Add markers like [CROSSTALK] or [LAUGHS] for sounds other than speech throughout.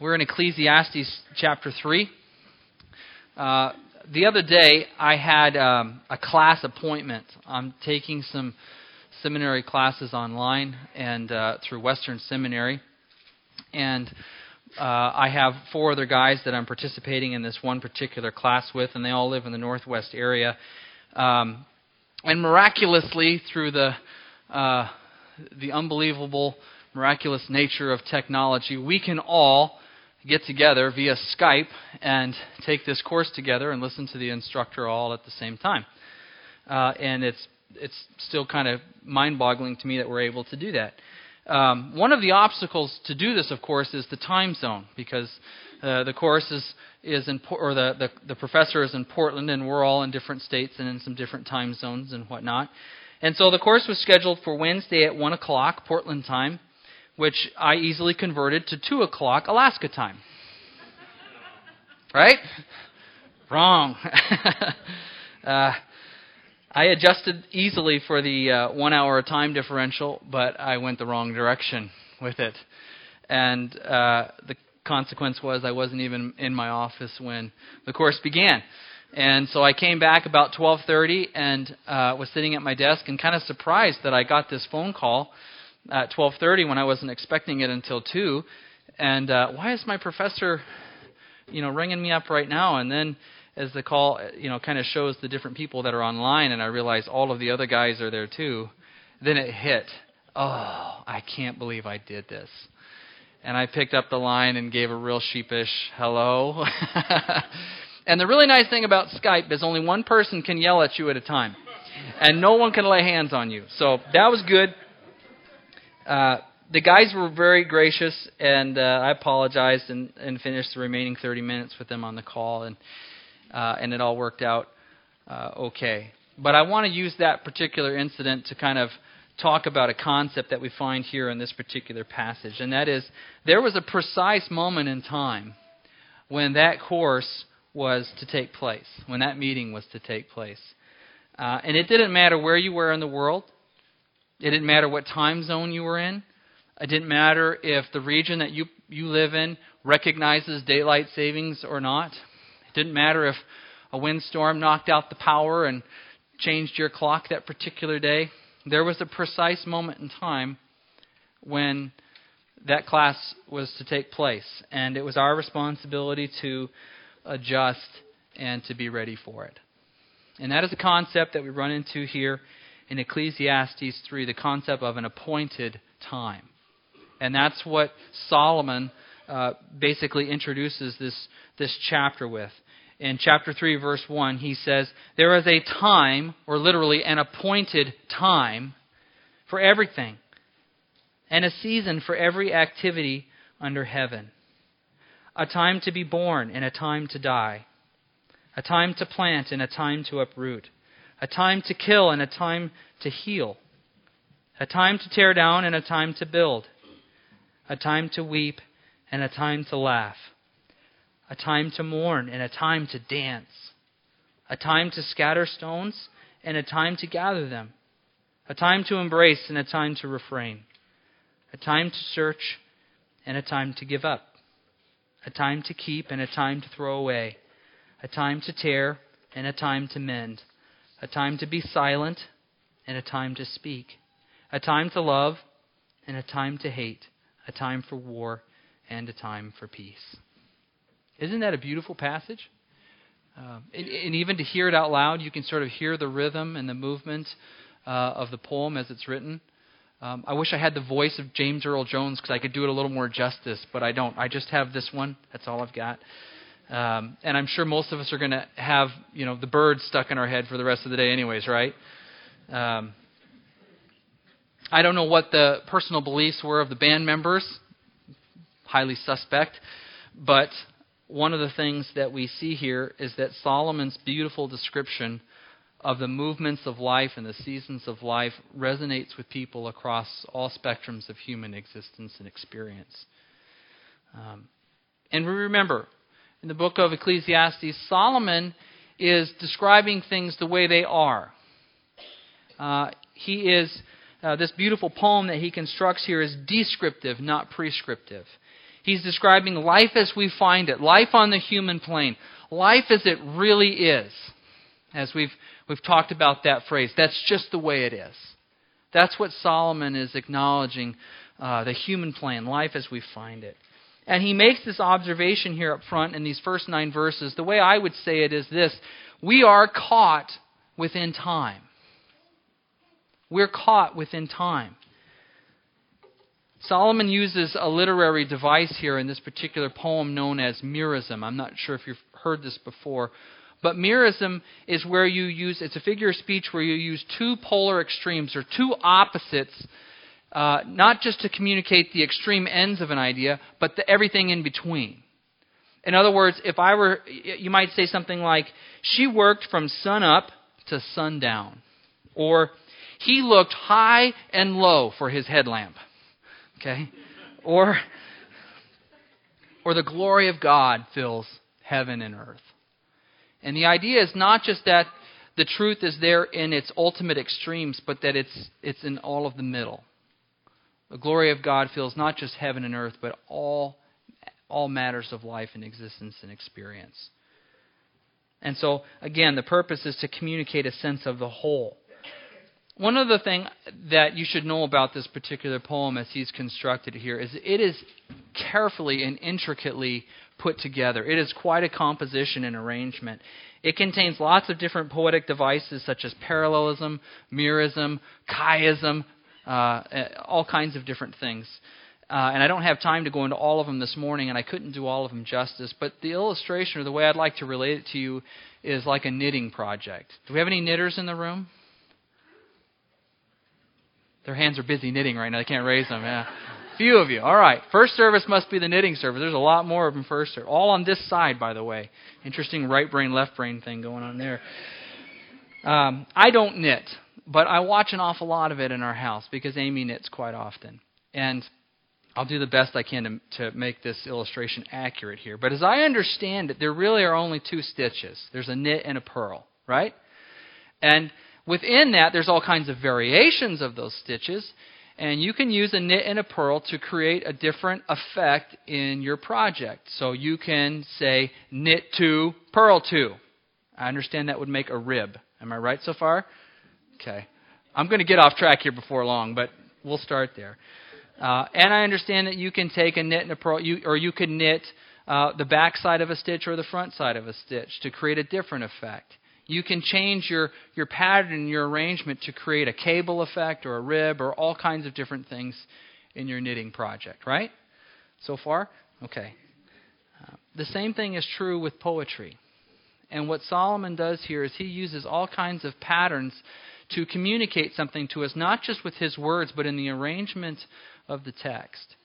We're in Ecclesiastes chapter 3. Uh, the other day, I had um, a class appointment. I'm taking some seminary classes online and uh, through Western Seminary. And uh, I have four other guys that I'm participating in this one particular class with, and they all live in the Northwest area. Um, and miraculously, through the uh, the unbelievable, miraculous nature of technology, we can all get together via Skype and take this course together and listen to the instructor all at the same time. Uh, and it's it's still kind of mind-boggling to me that we're able to do that. Um, one of the obstacles to do this, of course, is the time zone because uh, the course is is in or the, the the professor is in Portland and we're all in different states and in some different time zones and whatnot. And so the course was scheduled for Wednesday at one o'clock Portland time which I easily converted to 2 o'clock Alaska time. right? Wrong. [LAUGHS] uh, I adjusted easily for the uh, one hour time differential, but I went the wrong direction with it. And uh, the consequence was I wasn't even in my office when the course began. And so I came back about 12:30 and uh, was sitting at my desk and kind of surprised that I got this phone call at 12:30 when I wasn't expecting it until two. And uh, why is my professor, you know, ringing me up right now? And then as the call, you know, kind of shows the different people that are online, and I realize all of the other guys are there too. Then it hit. Oh, I can't believe I did this. And I picked up the line and gave a real sheepish hello. [LAUGHS] and the really nice thing about Skype is only one person can yell at you at a time. And no one can lay hands on you. So that was good. Uh, the guys were very gracious, and uh, I apologized and, and finished the remaining 30 minutes with them on the call, and uh, and it all worked out uh, okay. But I want to use that particular incident to kind of talk about a concept that we find here in this particular passage, and that is there was a precise moment in time when that course was to take place, when that meeting was to take place. Uh, and it didn't matter where you were in the world. It didn't matter what time zone you were in. It didn't matter if the region that you, you live in recognizes daylight savings or not. It didn't matter if a windstorm knocked out the power and changed your clock that particular day. There was a precise moment in time when that class was to take place, and it was our responsibility to adjust and to be ready for it. And that is a concept that we run into here in Ecclesiastes 3 the concept of an appointed time. And that's what Solomon uh, basically introduces this, this chapter with. In chapter 3, verse 1, he says, There is a time, or literally an appointed time, for everything, and a season for every activity under heaven. A time to be born and a time to die. A time to plant and a time to uproot a time to kill and a time to heal, a time to tear down and a time to build, a time to weep and a time to laugh, a time to mourn and a time to dance, a time to scatter stones and a time to gather them, a time to embrace and a time to refrain, a time to search and a time to give up, a time to keep and a time to throw away, a time to tear and a time to mend a time to be silent and a time to speak, a time to love and a time to hate, a time for war and a time for peace. Isn't that a beautiful passage? Uh, and, and, even to hear it out loud, you can sort of hear the rhythm and the movement uh, of the poem as it's written. Um, I wish I had the voice of James Earl Jones because I could do it a little more justice, but I don't. I just have this one. That's all I've got. Um, and I'm sure most of us are going to have, you know, the Byrds stuck in our head for the rest of the day, anyways, right? Um, I don't know what the personal beliefs were of the band members, highly suspect, but one of the things that we see here is that Solomon's beautiful description of the movements of life and the seasons of life resonates with people across all spectrums of human existence and experience. Um, and we remember, in the book of Ecclesiastes, Solomon is describing things the way they are. Uh, he is, uh, this beautiful poem that he constructs here is descriptive, not prescriptive. He's describing life as we find it, life on the human plane, life as it really is. As we've, we've talked about that phrase, that's just the way it is. That's what Solomon is acknowledging uh, the human plane, life as we find it. And he makes this observation here up front in these first nine verses. The way I would say it is this we are caught within time. We're caught within time. Solomon uses a literary device here in this particular poem known as merism. I'm not sure if you've heard this before. But merism is where you use, it's a figure of speech where you use two polar extremes or two opposites, uh, not just to communicate the extreme ends of an idea, but the, everything in between. In other words, if I were, you might say something like, she worked from sun up to sundown. Or, he looked high and low for his headlamp. Okay? Or, or the glory of God fills heaven and earth. And the idea is not just that the truth is there in its ultimate extremes, but that it's, it's in all of the middle. The glory of God fills not just heaven and earth, but all, all matters of life and existence and experience. And so, again, the purpose is to communicate a sense of the whole. One other thing that you should know about this particular poem as he's constructed here is it is carefully and intricately put together. It is quite a composition and arrangement. It contains lots of different poetic devices such as parallelism, merism, chiasm, uh, all kinds of different things. Uh, and I don't have time to go into all of them this morning, and I couldn't do all of them justice. But the illustration, or the way I'd like to relate it to you, is like a knitting project. Do we have any knitters in the room? Their hands are busy knitting right now. They can't raise them. Yeah. [LAUGHS] Few of you. All right. First service must be the knitting service. There's a lot more of them first service. All on this side, by the way. Interesting right brain, left brain thing going on there. Um, I don't knit, but I watch an awful lot of it in our house because Amy knits quite often. And I'll do the best I can to, to make this illustration accurate here. But as I understand it, there really are only two stitches there's a knit and a purl, right? And Within that, there's all kinds of variations of those stitches, and you can use a knit and a purl to create a different effect in your project. So you can say knit two, purl two. I understand that would make a rib. Am I right so far? Okay. I'm going to get off track here before long, but we'll start there. Uh, and I understand that you can take a knit and a purl, you, or you could knit uh, the back side of a stitch or the front side of a stitch to create a different effect. You can change your, your pattern, and your arrangement to create a cable effect or a rib or all kinds of different things in your knitting project, right? So far? Okay. Uh, the same thing is true with poetry. And what Solomon does here is he uses all kinds of patterns to communicate something to us, not just with his words, but in the arrangement of the text.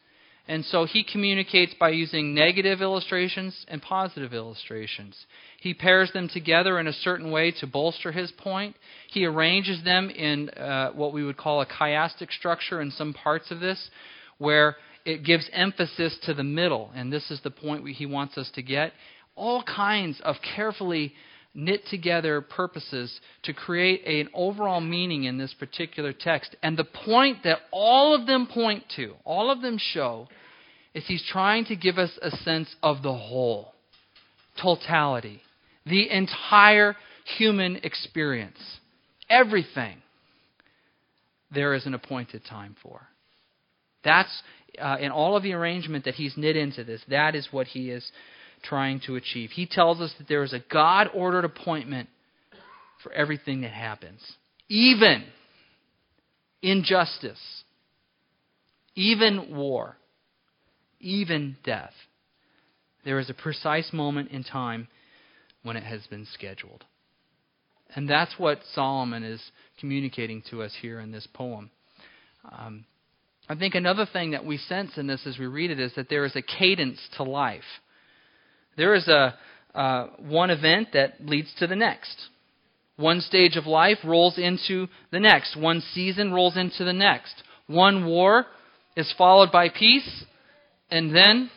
And so he communicates by using negative illustrations and positive illustrations. He pairs them together in a certain way to bolster his point. He arranges them in uh, what we would call a chiastic structure in some parts of this, where it gives emphasis to the middle. And this is the point he wants us to get. All kinds of carefully knit together purposes to create an overall meaning in this particular text. And the point that all of them point to, all of them show, is he's trying to give us a sense of the whole, totality, the entire human experience. Everything there is an appointed time for. That's uh, in all of the arrangement that he's knit into this, that is what he is trying to achieve. He tells us that there is a God ordered appointment for everything that happens, even injustice, even war, even death. There is a precise moment in time when it has been scheduled. And that's what Solomon is communicating to us here in this poem. Um, I think another thing that we sense in this as we read it is that there is a cadence to life. There is a uh, one event that leads to the next. One stage of life rolls into the next. One season rolls into the next. One war is followed by peace, and then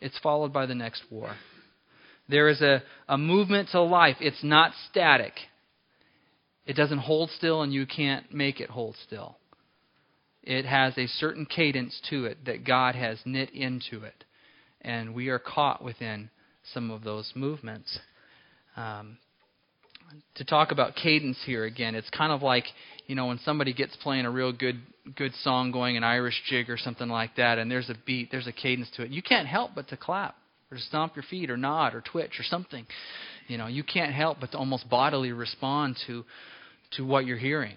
it's followed by the next war. There is a, a movement to life. It's not static. It doesn't hold still, and you can't make it hold still. it has a certain cadence to it that God has knit into it. And we are caught within some of those movements. Um, to talk about cadence here again, it's kind of like you know when somebody gets playing a real good good song going an Irish jig or something like that, and there's a beat, there's a cadence to it. You can't help but to clap or to stomp your feet or nod or twitch or something. You know, you can't help but to almost bodily respond to to what you're hearing.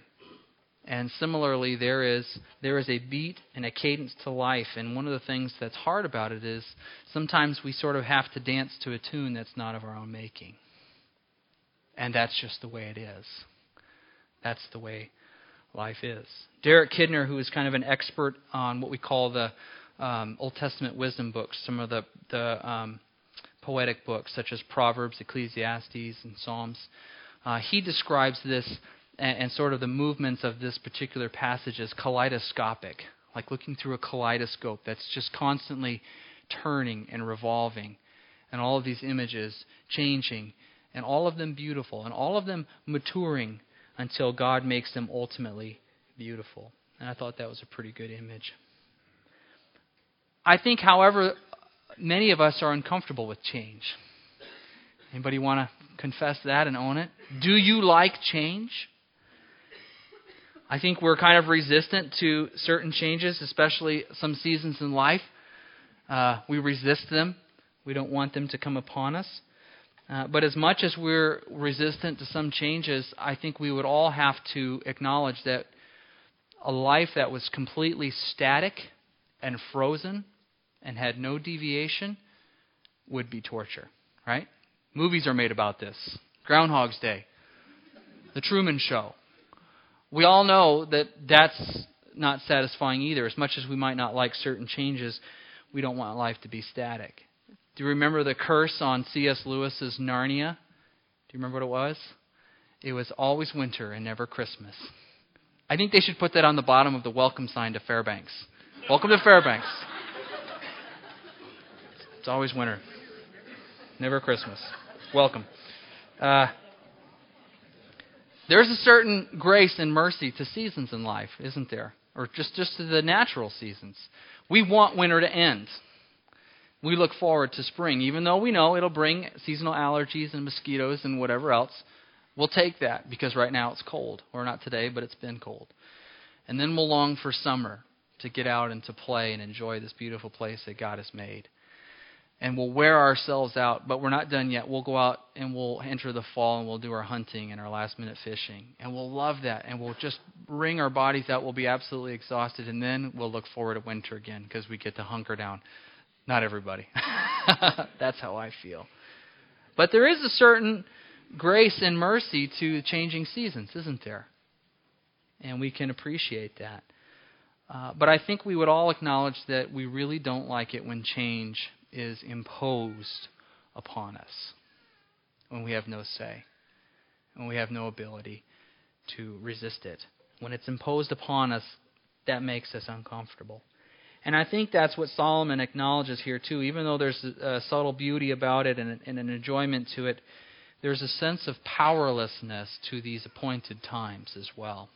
And similarly, there is there is a beat and a cadence to life. And one of the things that's hard about it is sometimes we sort of have to dance to a tune that's not of our own making. And that's just the way it is. That's the way life is. Derek Kidner, who is kind of an expert on what we call the um, Old Testament wisdom books, some of the the um, poetic books such as Proverbs, Ecclesiastes, and Psalms, uh, he describes this and, and sort of the movements of this particular passage as kaleidoscopic, like looking through a kaleidoscope that's just constantly turning and revolving, and all of these images changing, and all of them beautiful, and all of them maturing until God makes them ultimately beautiful. And I thought that was a pretty good image. I think, however, many of us are uncomfortable with change. Anybody want to confess that and own it? Do you like change? I think we're kind of resistant to certain changes, especially some seasons in life. Uh, we resist them. We don't want them to come upon us. Uh, but as much as we're resistant to some changes, I think we would all have to acknowledge that a life that was completely static and frozen and had no deviation would be torture, right? Movies are made about this. Groundhog's Day, The Truman Show, we all know that that's not satisfying either. As much as we might not like certain changes, we don't want life to be static. Do you remember the curse on C.S. Lewis's Narnia? Do you remember what it was? It was always winter and never Christmas. I think they should put that on the bottom of the welcome sign to Fairbanks. Welcome to Fairbanks. It's always winter, never Christmas. Welcome. Uh, there's a certain grace and mercy to seasons in life, isn't there? Or just, just to the natural seasons. We want winter to end. We look forward to spring, even though we know it'll bring seasonal allergies and mosquitoes and whatever else. We'll take that because right now it's cold. Or not today, but it's been cold. And then we'll long for summer to get out and to play and enjoy this beautiful place that God has made and we'll wear ourselves out, but we're not done yet. We'll go out and we'll enter the fall and we'll do our hunting and our last minute fishing. And we'll love that and we'll just wring our bodies out. We'll be absolutely exhausted and then we'll look forward to winter again because we get to hunker down. Not everybody. [LAUGHS] That's how I feel. But there is a certain grace and mercy to changing seasons, isn't there? And we can appreciate that. Uh, but I think we would all acknowledge that we really don't like it when change is imposed upon us when we have no say, when we have no ability to resist it. When it's imposed upon us, that makes us uncomfortable. And I think that's what Solomon acknowledges here, too. Even though there's a, subtle beauty about it and an enjoyment to it, there's a sense of powerlessness to these appointed times as well.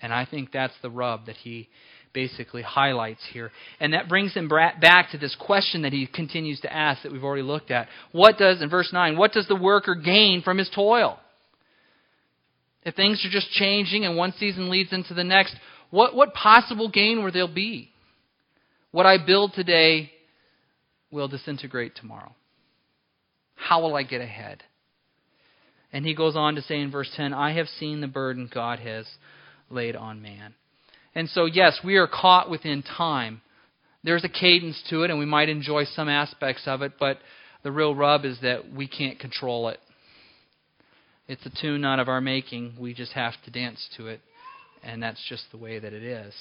And I think that's the rub that he basically highlights here. And that brings him back to this question that he continues to ask that we've already looked at. What does, in verse 9, what does the worker gain from his toil? If things are just changing and one season leads into the next, what, what possible gain will there be? What I build today will disintegrate tomorrow. How will I get ahead? And he goes on to say in verse 10 I have seen the burden God has laid on man. And so, yes, we are caught within time. There's a cadence to it, and we might enjoy some aspects of it, but the real rub is that we can't control it. It's a tune not of our making. We just have to dance to it, and that's just the way that it is.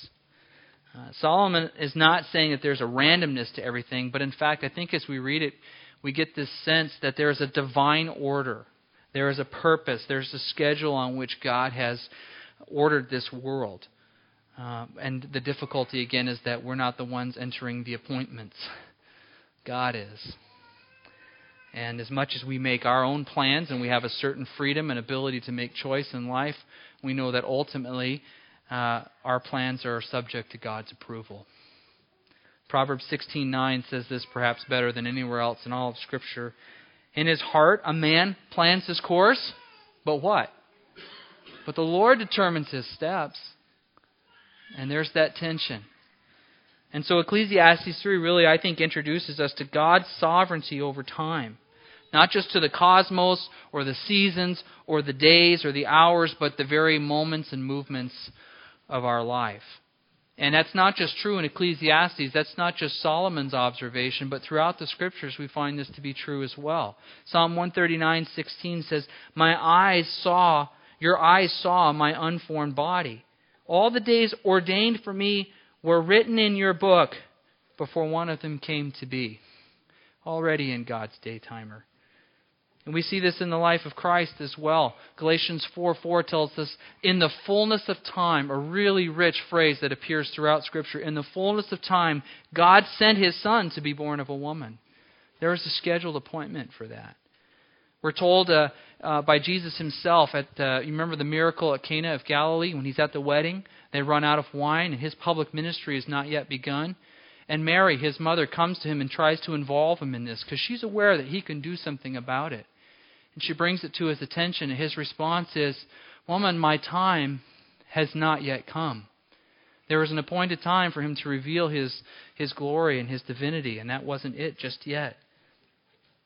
Uh, Solomon is not saying that there's a randomness to everything, but in fact, I think as we read it, we get this sense that there is a divine order. There is a purpose. There's a schedule on which God has ordered this world. Uh, and the difficulty, again, is that we're not the ones entering the appointments. God is. And as much as we make our own plans and we have a certain freedom and ability to make choice in life, we know that ultimately uh, our plans are subject to God's approval. Proverbs 16:9 says this perhaps better than anywhere else in all of Scripture. In his heart, a man plans his course, but what? But the Lord determines his steps. And there's that tension. And so Ecclesiastes 3 really, I think, introduces us to God's sovereignty over time. Not just to the cosmos or the seasons or the days or the hours, but the very moments and movements of our life. And that's not just true in Ecclesiastes. That's not just Solomon's observation, but throughout the scriptures we find this to be true as well. Psalm 139:16 says, "My eyes saw, your eyes saw my unformed body. All the days ordained for me were written in your book before one of them came to be." Already in God's day timer. And we see this in the life of Christ as well. Galatians 4 4 tells us, in the fullness of time, a really rich phrase that appears throughout Scripture. In the fullness of time, God sent His Son to be born of a woman. There is a scheduled appointment for that. We're told uh, uh, by Jesus Himself at, uh, you remember the miracle at Cana of Galilee when He's at the wedding? They run out of wine, and His public ministry has not yet begun. And Mary, His mother, comes to Him and tries to involve Him in this because she's aware that He can do something about it. And she brings it to his attention, and his response is, Woman, my time has not yet come. There was an appointed time for him to reveal his, his glory and his divinity, and that wasn't it just yet.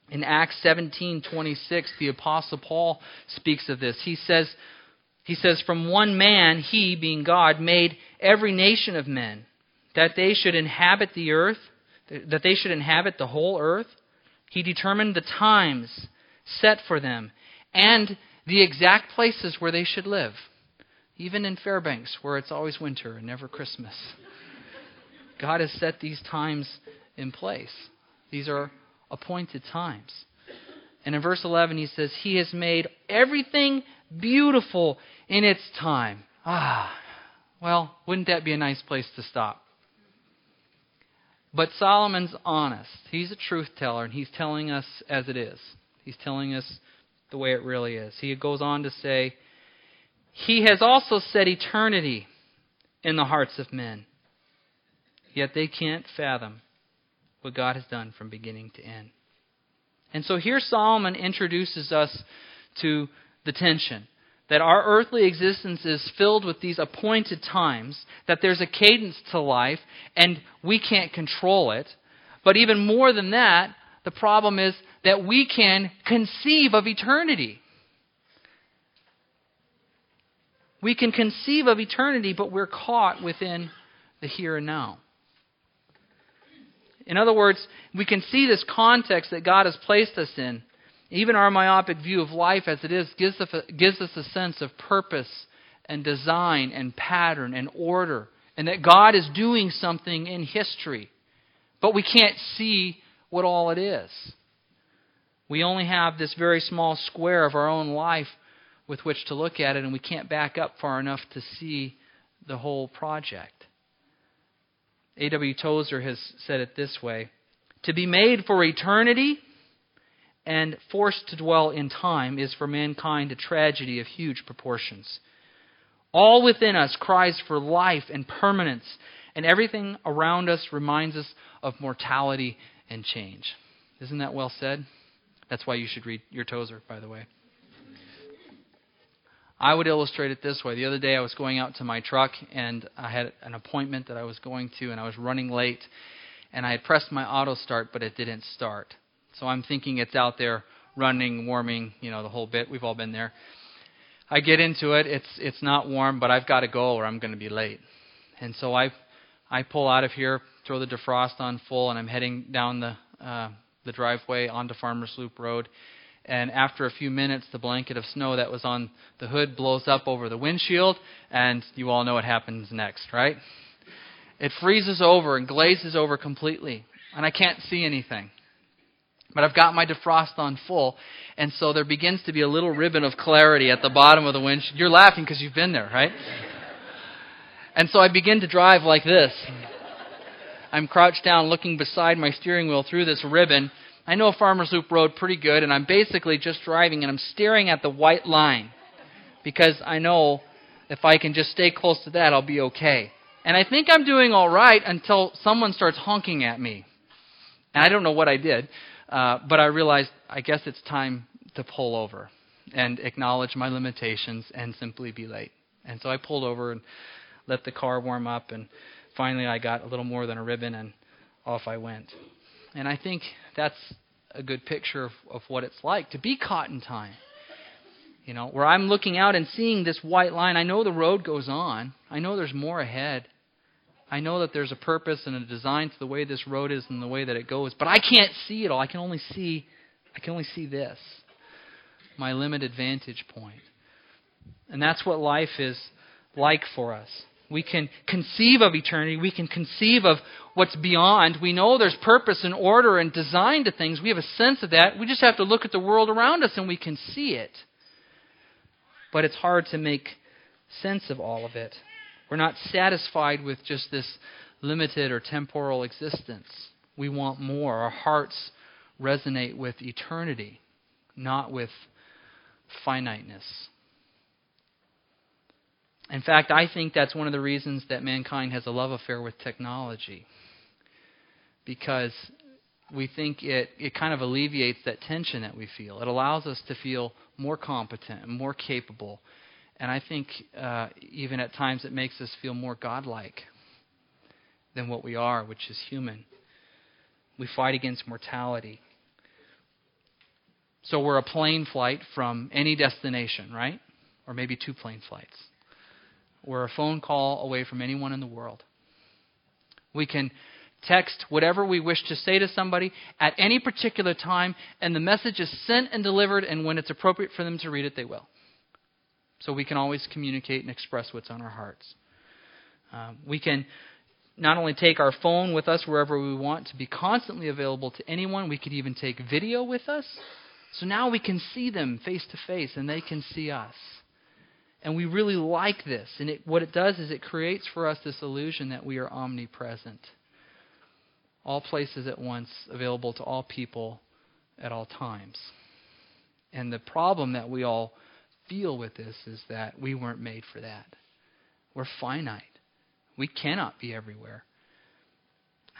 In Acts 17:26, the apostle Paul speaks of this. He says, he says, "From one man, he, being God, made every nation of men, that they should inhabit the earth, that they should inhabit the whole earth. He determined the times set for them and the exact places where they should live, even in Fairbanks, where it's always winter and never Christmas. [LAUGHS] God has set these times in place. These are appointed times. And in verse 11, he says, He has made everything beautiful in its time. Ah, well, wouldn't that be a nice place to stop? But Solomon's honest. He's a truth teller, and he's telling us as it is. He's telling us the way it really is. He goes on to say, He has also set eternity in the hearts of men, yet they can't fathom what God has done from beginning to end. And so here Solomon introduces us to the tension that our earthly existence is filled with these appointed times, that there's a cadence to life, and we can't control it. But even more than that, the problem is that we can conceive of eternity. We can conceive of eternity, but we're caught within the here and now. In other words, we can see this context that God has placed us in. Even our myopic view of life as it is gives us a, gives us a sense of purpose and design and pattern and order, and that God is doing something in history. But we can't see what all it is. We only have this very small square of our own life with which to look at it, and we can't back up far enough to see the whole project. A.W. Tozer has said it this way To be made for eternity and forced to dwell in time is for mankind a tragedy of huge proportions. All within us cries for life and permanence, and everything around us reminds us of mortality and change. Isn't that well said? That's why you should read your Tozer, by the way. I would illustrate it this way. The other day I was going out to my truck and I had an appointment that I was going to and I was running late and I had pressed my auto start but it didn't start. So I'm thinking it's out there running, warming, you know, the whole bit. We've all been there. I get into it. It's it's not warm, but I've got to go or I'm going to be late. And so I I pull out of here, throw the defrost on full, and I'm heading down the uh, the driveway onto Farmers Loop Road. And after a few minutes, the blanket of snow that was on the hood blows up over the windshield, and you all know what happens next, right? It freezes over and glazes over completely, and I can't see anything. But I've got my defrost on full, and so there begins to be a little ribbon of clarity at the bottom of the windshield. You're laughing because you've been there, right? And so I begin to drive like this. I'm crouched down looking beside my steering wheel through this ribbon. I know Farmers Loop Road pretty good, and I'm basically just driving and I'm staring at the white line because I know if I can just stay close to that, I'll be okay. And I think I'm doing all right until someone starts honking at me. And I don't know what I did, uh, but I realized I guess it's time to pull over and acknowledge my limitations and simply be late. And so I pulled over and let the car warm up, and finally I got a little more than a ribbon, and off I went. And I think that's a good picture of, of what it's like to be caught in time. You know, where I'm looking out and seeing this white line, I know the road goes on. I know there's more ahead. I know that there's a purpose and a design to the way this road is and the way that it goes, but I can't see it all. I can only see I can only see this. My limited vantage point. And that's what life is like for us. We can conceive of eternity. We can conceive of what's beyond. We know there's purpose and order and design to things. We have a sense of that. We just have to look at the world around us and we can see it. But it's hard to make sense of all of it. We're not satisfied with just this limited or temporal existence. We want more. Our hearts resonate with eternity, not with finiteness. In fact, I think that's one of the reasons that mankind has a love affair with technology. Because we think it, it kind of alleviates that tension that we feel. It allows us to feel more competent and more capable and I think uh, even at times it makes us feel more godlike than what we are, which is human. We fight against mortality. So we're a plane flight from any destination, right? Or maybe two plane flights. We're a phone call away from anyone in the world. We can text whatever we wish to say to somebody at any particular time, and the message is sent and delivered, and when it's appropriate for them to read it, they will so we can always communicate and express what's on our hearts. Um, we can not only take our phone with us wherever we want to be constantly available to anyone, we could even take video with us. So now we can see them face to face and they can see us. And we really like this. And it, what it does is it creates for us this illusion that we are omnipresent. All places at once, available to all people at all times. And the problem that we all feel with this is that we weren't made for that. We're finite. We cannot be everywhere.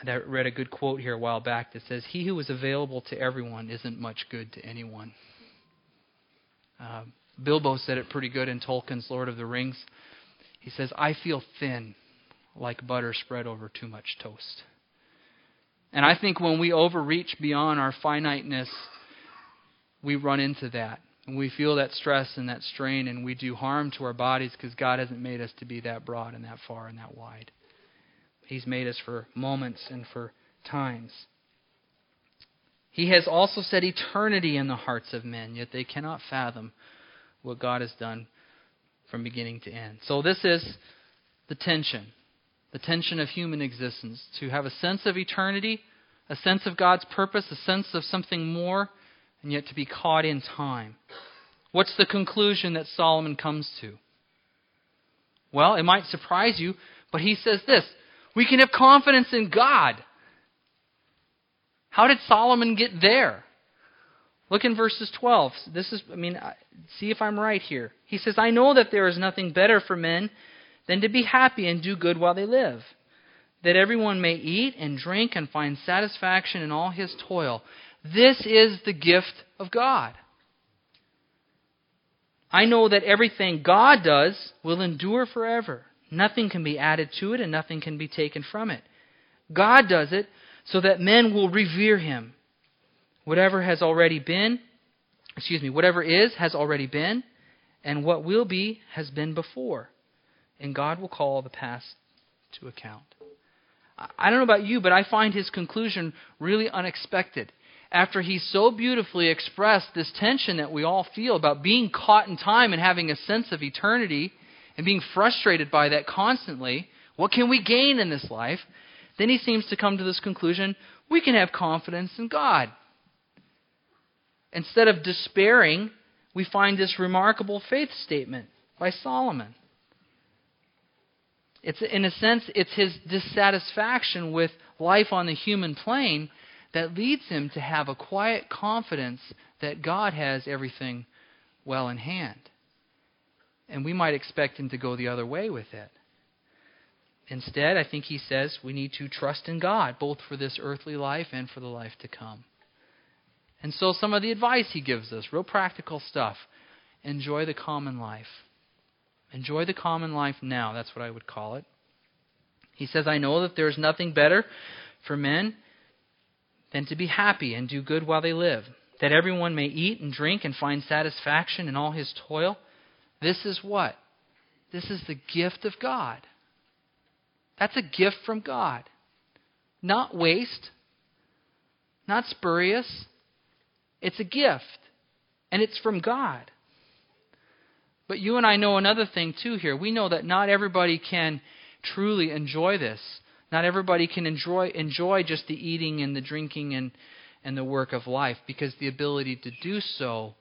I read a good quote here a while back that says, He who is available to everyone isn't much good to anyone. Uh, Bilbo said it pretty good in Tolkien's Lord of the Rings. He says, I feel thin, like butter spread over too much toast. And I think when we overreach beyond our finiteness, we run into that. And we feel that stress and that strain, and we do harm to our bodies because God hasn't made us to be that broad and that far and that wide. He's made us for moments and for times. He has also set eternity in the hearts of men, yet they cannot fathom what God has done from beginning to end. So, this is the tension the tension of human existence to have a sense of eternity, a sense of God's purpose, a sense of something more and yet to be caught in time. What's the conclusion that Solomon comes to? Well, it might surprise you, but he says this we can have confidence in God. How did Solomon get there? Look in verses 12. This is, I mean, see if I'm right here. He says, I know that there is nothing better for men than to be happy and do good while they live, that everyone may eat and drink and find satisfaction in all his toil. This is the gift of God. I know that everything God does will endure forever. Nothing can be added to it and nothing can be taken from it. God does it so that men will revere him. Whatever has already been, excuse me, whatever is has already been, and what will be has been before. And God will call the past to account. I don't know about you, but I find his conclusion really unexpected after he so beautifully expressed this tension that we all feel about being caught in time and having a sense of eternity and being frustrated by that constantly, what can we gain in this life? Then he seems to come to this conclusion we can have confidence in God. Instead of despairing, we find this remarkable faith statement by Solomon. It's, in a sense, it's his dissatisfaction with life on the human plane that leads him to have a quiet confidence that God has everything well in hand. And we might expect him to go the other way with it. Instead, I think he says we need to trust in God, both for this earthly life and for the life to come. And so, some of the advice he gives us, real practical stuff. Enjoy the common life. Enjoy the common life now. That's what I would call it. He says, I know that there is nothing better for men than to be happy and do good while they live, that everyone may eat and drink and find satisfaction in all his toil. This is what? This is the gift of God. That's a gift from God. Not waste, not spurious. It's a gift, and it's from God. But you and I know another thing too here. We know that not everybody can truly enjoy this. Not everybody can enjoy enjoy just the eating and the drinking and and the work of life because the ability to do so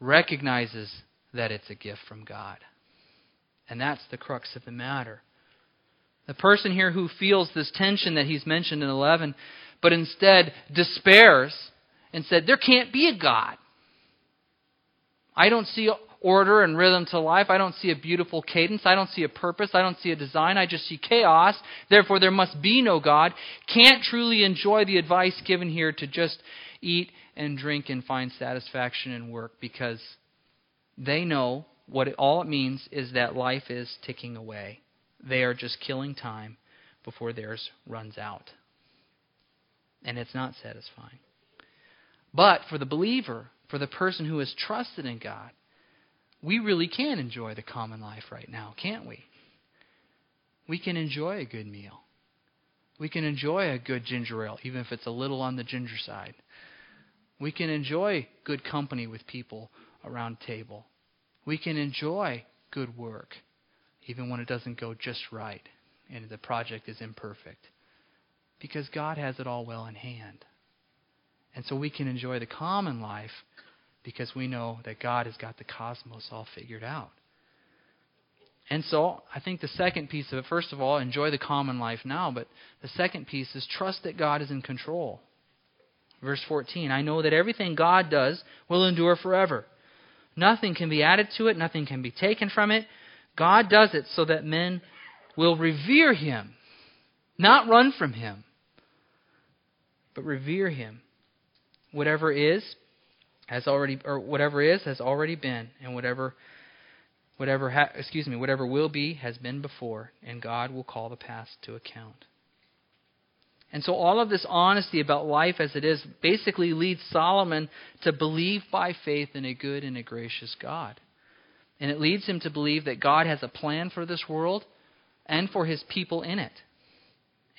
recognizes that it's a gift from God. And that's the crux of the matter. The person here who feels this tension that he's mentioned in 11, but instead despairs and said, There can't be a God. I don't see order and rhythm to life. I don't see a beautiful cadence. I don't see a purpose. I don't see a design. I just see chaos. Therefore, there must be no God. Can't truly enjoy the advice given here to just eat and drink and find satisfaction in work because they know what it, all it means is that life is ticking away. They are just killing time before theirs runs out. And it's not satisfying. But for the believer, for the person who has trusted in God, we really can enjoy the common life right now, can't we? We can enjoy a good meal. We can enjoy a good ginger ale, even if it's a little on the ginger side. We can enjoy good company with people around table. We can enjoy good work even when it doesn't go just right and the project is imperfect. Because God has it all well in hand. And so we can enjoy the common life because we know that God has got the cosmos all figured out. And so I think the second piece of it, first of all, enjoy the common life now, but the second piece is trust that God is in control. Verse 14 I know that everything God does will endure forever. Nothing can be added to it, nothing can be taken from it. God does it so that men will revere him, not run from him, but revere him. Whatever is has already or whatever is has already been and whatever whatever ha, excuse me whatever will be has been before and God will call the past to account. And so all of this honesty about life as it is basically leads Solomon to believe by faith in a good and a gracious God. And it leads him to believe that God has a plan for this world and for his people in it.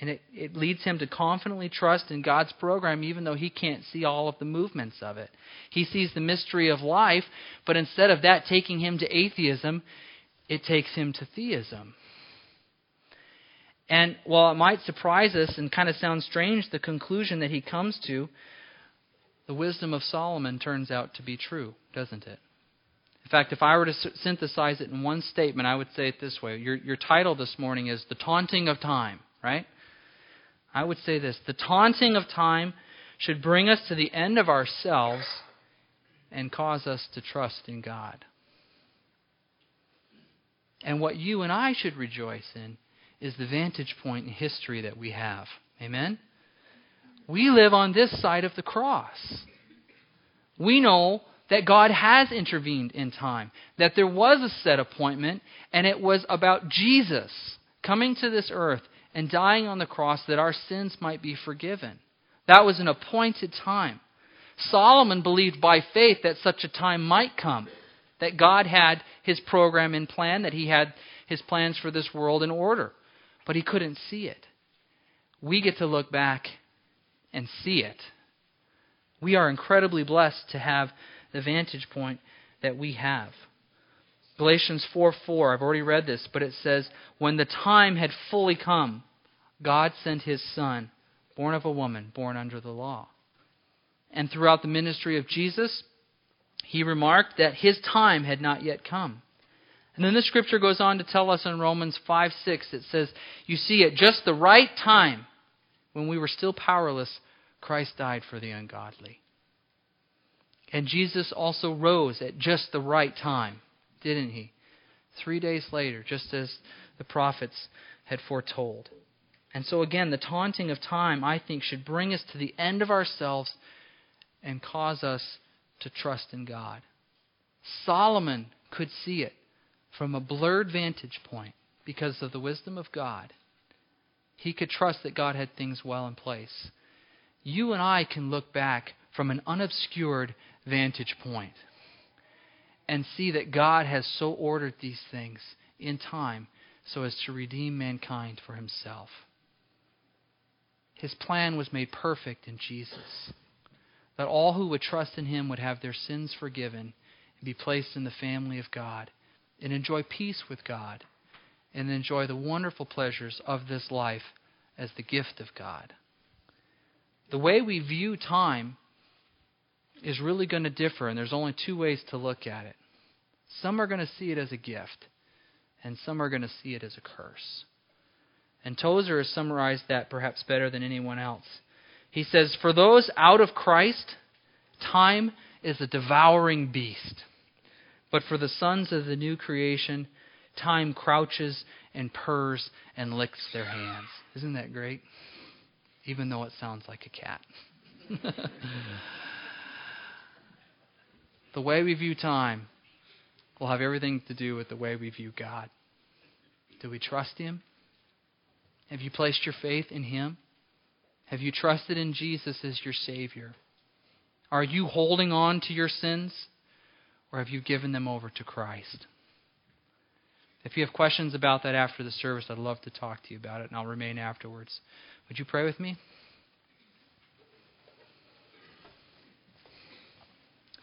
And it, it leads him to confidently trust in God's program, even though he can't see all of the movements of it. He sees the mystery of life, but instead of that taking him to atheism, it takes him to theism. And while it might surprise us and kind of sound strange, the conclusion that he comes to, the wisdom of Solomon turns out to be true, doesn't it? In fact, if I were to synthesize it in one statement, I would say it this way. Your, your title this morning is The Taunting of Time, right? I would say this The taunting of time should bring us to the end of ourselves and cause us to trust in God. And what you and I should rejoice in is the vantage point in history that we have. Amen? We live on this side of the cross. We know that God has intervened in time, that there was a set appointment, and it was about Jesus coming to this earth and dying on the cross that our sins might be forgiven. That was an appointed time. Solomon believed by faith that such a time might come, that God had his program in plan, that he had his plans for this world in order, but he couldn't see it. We get to look back and see it. We are incredibly blessed to have the vantage point that we have. Galatians 4 4, I've already read this, but it says, When the time had fully come, God sent his Son, born of a woman, born under the law. And throughout the ministry of Jesus, he remarked that his time had not yet come. And then the scripture goes on to tell us in Romans 5 6, it says, You see, at just the right time, when we were still powerless, Christ died for the ungodly. And Jesus also rose at just the right time, didn't he? Three days later, just as the prophets had foretold. And so, again, the taunting of time, I think, should bring us to the end of ourselves and cause us to trust in God. Solomon could see it from a blurred vantage point because of the wisdom of God. He could trust that God had things well in place. You and I can look back from an unobscured vantage point and see that God has so ordered these things in time so as to redeem mankind for himself. His plan was made perfect in Jesus. That all who would trust in him would have their sins forgiven and be placed in the family of God and enjoy peace with God and enjoy the wonderful pleasures of this life as the gift of God. The way we view time is really going to differ, and there's only two ways to look at it. Some are going to see it as a gift, and some are going to see it as a curse. And Tozer has summarized that perhaps better than anyone else. He says, For those out of Christ, time is a devouring beast. But for the sons of the new creation, time crouches and purrs and licks their hands. Isn't that great? Even though it sounds like a cat. [LAUGHS] the way we view time will have everything to do with the way we view God. Do we trust Him? Have you placed your faith in Him? Have you trusted in Jesus as your Savior? Are you holding on to your sins, or have you given them over to Christ? If you have questions about that after the service, I'd love to talk to you about it, and I'll remain afterwards. Would you pray with me?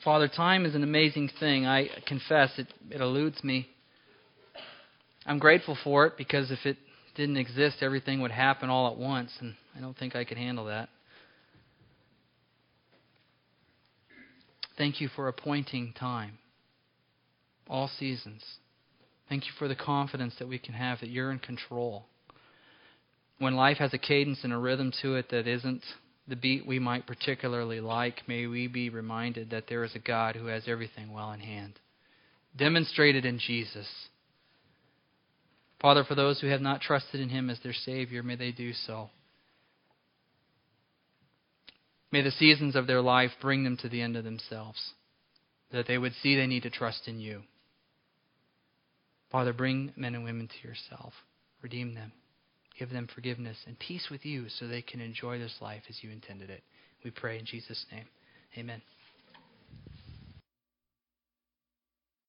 Father, time is an amazing thing. I confess it, it eludes me. I'm grateful for it because if it didn't exist, everything would happen all at once, and I don't think I could handle that. Thank you for appointing time, all seasons. Thank you for the confidence that we can have that you're in control. When life has a cadence and a rhythm to it that isn't the beat we might particularly like, may we be reminded that there is a God who has everything well in hand. Demonstrated in Jesus Father, for those who have not trusted in Him as their Savior, may they do so. May the seasons of their life bring them to the end of themselves, that they would see they need to trust in you. Father, bring men and women to yourself, redeem them, give them forgiveness and peace with you so they can enjoy this life as you intended it. We pray in Jesus' name. Amen.